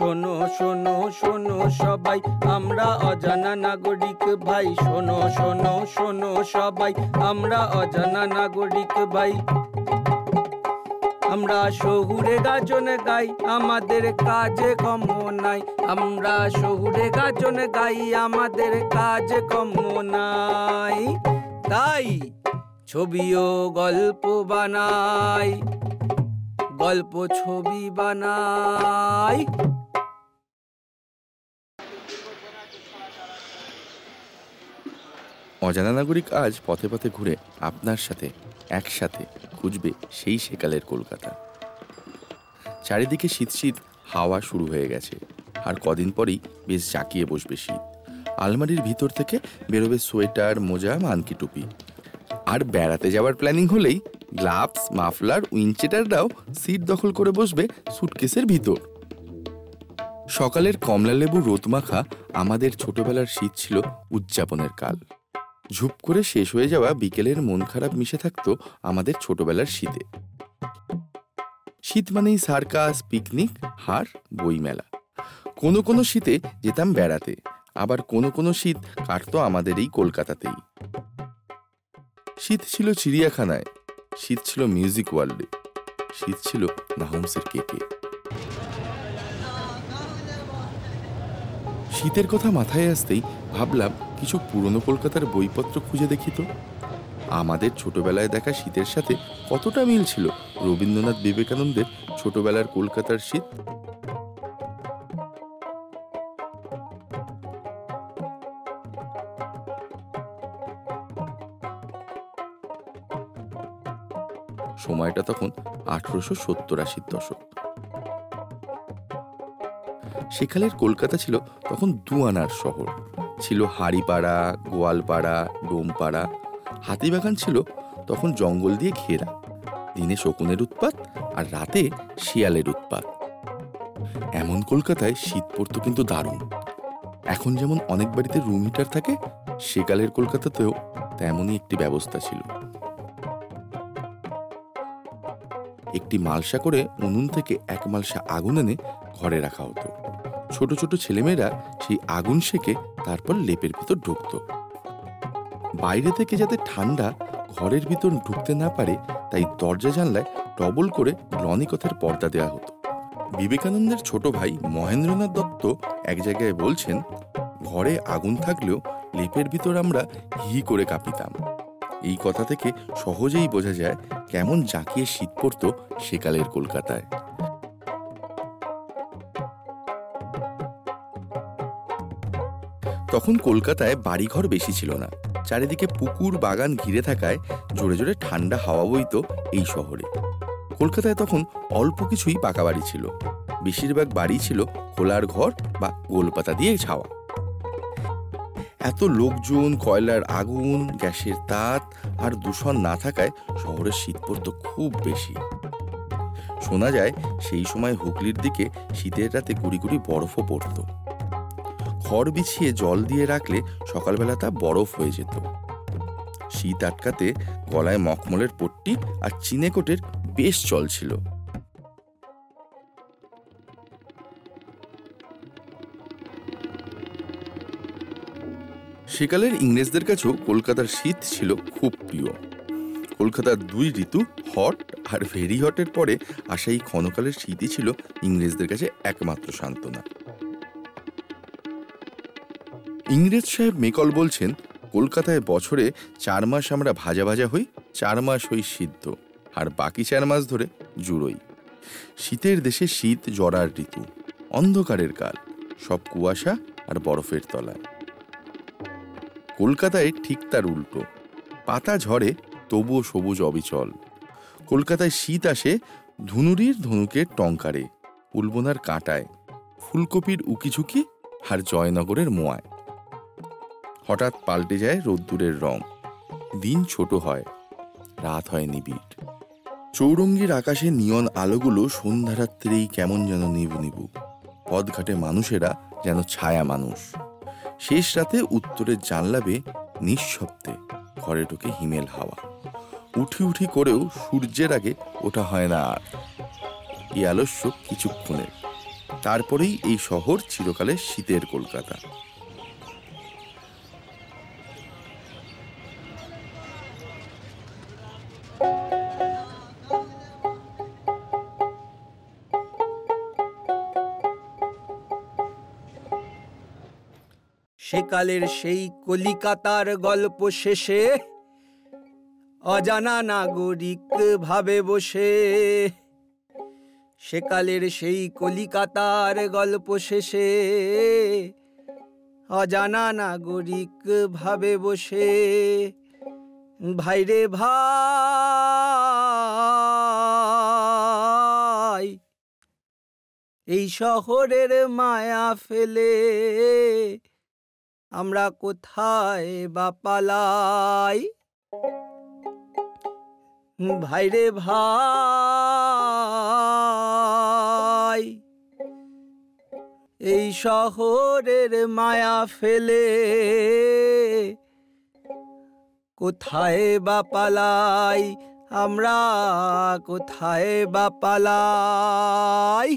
শোনো শোনো শোনো সবাই, আমরা অজানা নাগরিক ভাই। শোনো শোনো শোনো সবাই, আমরা অজানা নাগরিক ভাই। আমরা শহুরে গাজন গাই, আমাদের কাজে কম নাই। আমরা শহুরে গাজন গাই, আমাদের কাজে কম নাই। তাই ছবি ও গল্প বানাই, গল্প ছবি বানাই। অজানা নাগরিক আজ পথে পথে ঘুরে আপনার সাথে, একসাথে খুঁজবে সেই সেকালের কলকাতা। চারিদিকে শীত শীত হাওয়া শুরু হয়ে গেছে। আর কদিন পরেই বেশ জাঁকিয়ে বসবে শীত। আলমারির ভিতর থেকে বেরোবে সোয়েটার, মোজা, মানকি টুপি। আর বেড়াতে যাওয়ার প্ল্যানিং হলেই গ্লাভস, মাফলার উইনচেটাররাও সিট দখল করে বসবে সুটকেসের ভিতর। সকালের কমলালেবু রোদ মাখা আমাদের ছোটবেলার শীত ছিল উদযাপনের কাল। ঝুপ করে শেষ হয়ে যাওয়া বিকেলের মন খারাপ মিশে থাকতো আমাদের ছোটবেলার শীতে। শীত মানেই সার্কাস, পিকনিক, হার, বইমেলা। কোনো কোনো শীতে যেতাম বেড়াতে, আবার কোনো কোনো শীত কাটতো আমাদের এই কলকাতাতেই। শীত ছিল চিড়িয়াখানায়, শীত ছিল মিউজিক ওয়ার্ল্ডে, শীত ছিল নাহমসের কেকে। শীতের কথা মাথায় আসতেই ভাবলাম কিছু পুরনো কলকাতার বইপত্র খুঁজে দেখি তো। আমাদের ছোটবেলায় দেখা শীতের সাথে কতটা মিল ছিল? রবীন্দ্রনাথ বিবেকানন্দের ছোটবেলার কলকাতার শীত। সময়টা তখন আঠারোশো সত্তর আশির দশক। সেকালের কলকাতা ছিল তখন দুয়ানার শহর। ছিল হাড়িপাড়া, গোয়ালপাড়া, ডোমপাড়া। হাতিবাগান ছিল তখন জঙ্গল দিয়ে ঘেরা। দিনে শকুনের উৎপাত আর রাতে শিয়ালের উৎপাত। এমন কলকাতায় শীত পড়তো কিন্তু দারুণ। এখন যেমন অনেক বাড়িতে রুম হিটার থাকে, সেকালের কলকাতাতেও তেমনই একটি ব্যবস্থা ছিল। একটি মালসা করে উনুন থেকে এক মালসা আগুন এনে ঘরে রাখা হতো। ছোট ছোট ছেলেমেয়েরা সেই আগুন সেকে তারপর লেপের ভিতর ঢুকতো। বাইরে থেকে যাতে ঠান্ডা ঘরের ভিতর ঢুকতে না পারে, তাই দরজা জানলায় ডবল করে গ্লনিকথের পর্দা দেওয়া হতো। বিবেকানন্দের ছোট ভাই মহেন্দ্রনাথ দত্ত এক জায়গায় বলছেন, ঘরে আগুন থাকলেও লেপের ভিতর আমরা হি করে কাঁপিতাম। এই কথা থেকে সহজেই বোঝা যায় কেমন জাঁকিয়ে শীত পড়তো সেকালের কলকাতায়। তখন কলকাতায় বাড়িঘর বেশি ছিল না। চারিদিকে পুকুর, বাগান ঘিরে থাকায় জোরে জোরে ঠান্ডা হাওয়া বইতো এই শহরে। কলকাতায় তখন অল্প কিছুই পাকা বাড়ি ছিল। বেশিরভাগ বাড়ি ছিল খোলার ঘর বা গোলপাতা দিয়ে ছাওয়া। এত লোকজন, কয়লার আগুন, গ্যাসের তাত আর দূষণ না থাকায় শহরের শীত পড়তো খুব বেশি। শোনা যায় সেই সময় হুগলির দিকে শীতের রাতে গুড়ি গুড়ি বরফও পড়তো। খড় বিছিয়ে জল দিয়ে রাখলে সকালবেলা তা বরফ হয়ে যেত। শীত আটকাতে গলায় মখমলের পট্টি আর চিনেকোটের বেশ চল ছিল। সেকালের ইংরেজদের কাছেও কলকাতার শীত ছিল খুব প্রিয়। কলকাতার দুই ঋতু, হট আর ভেরি হটের পরে আসা এই ক্ষণকালের শীতই ছিল ইংরেজদের কাছে একমাত্র সান্ত্বনা। ইংরেজ সাহেব মেকল বলছেন, কলকাতায় বছরে চার মাস আমরা ভাজা ভাজা হই, চার মাস হই সিদ্ধ, আর বাকি চার মাস ধরে জুড়োই। শীতের দেশে শীত জরার ঋতু, অন্ধকারের কাল, সব কুয়াশা আর বরফের তলায়। কলকাতায় ঠিক তার উল্টো, পাতা ঝরে তবুও সবুজ অবিচল। কলকাতায় শীত আসে ধুনুরির ধনুকের টঙ্কারে, উলবোনার কাঁটায়, ফুলকপির উকিঝুঁকি আর জয়নগরের মোয়ায়। হঠাৎ পাল্টে যায় রোদ্দুরের রং। দিন ছোট হয়, রাত হয় নিবিড়। চৌরঙ্গির আকাশে নিয়ন আলোগুলো সন্ধ্যারাত্রেই কেমন যেন নিবু নিবু। পথঘাটে মানুষেরা যেন ছায়া মানুষ। শেষ রাতে উত্তরের জানলাবে নিঃশব্দে ঘরে ঢুকে হিমেল হাওয়া। উঠি উঠি করেও সূর্যের আগে ওঠা হয় না আর। এই আলস্য কিছুক্ষণের। তারপরেই এই শহর চিরকালের শীতের কলকাতা। সেকালের সেই কলিকাতার গল্প শেষে অজানা নাগরিক ভাবে বসে। সেকালের সেই কলিকাতার গল্প শেষে অজানা নাগরিক ভাবে বসে। ভাইরে ভাই, এই শহরের মায়া ফেলে আমরা কোথায় বা পালাই? ভাইরে ভাই, এই শহরের মায়া ফেলে কোথায় বা পালাই? আমরা কোথায় বা পালাই?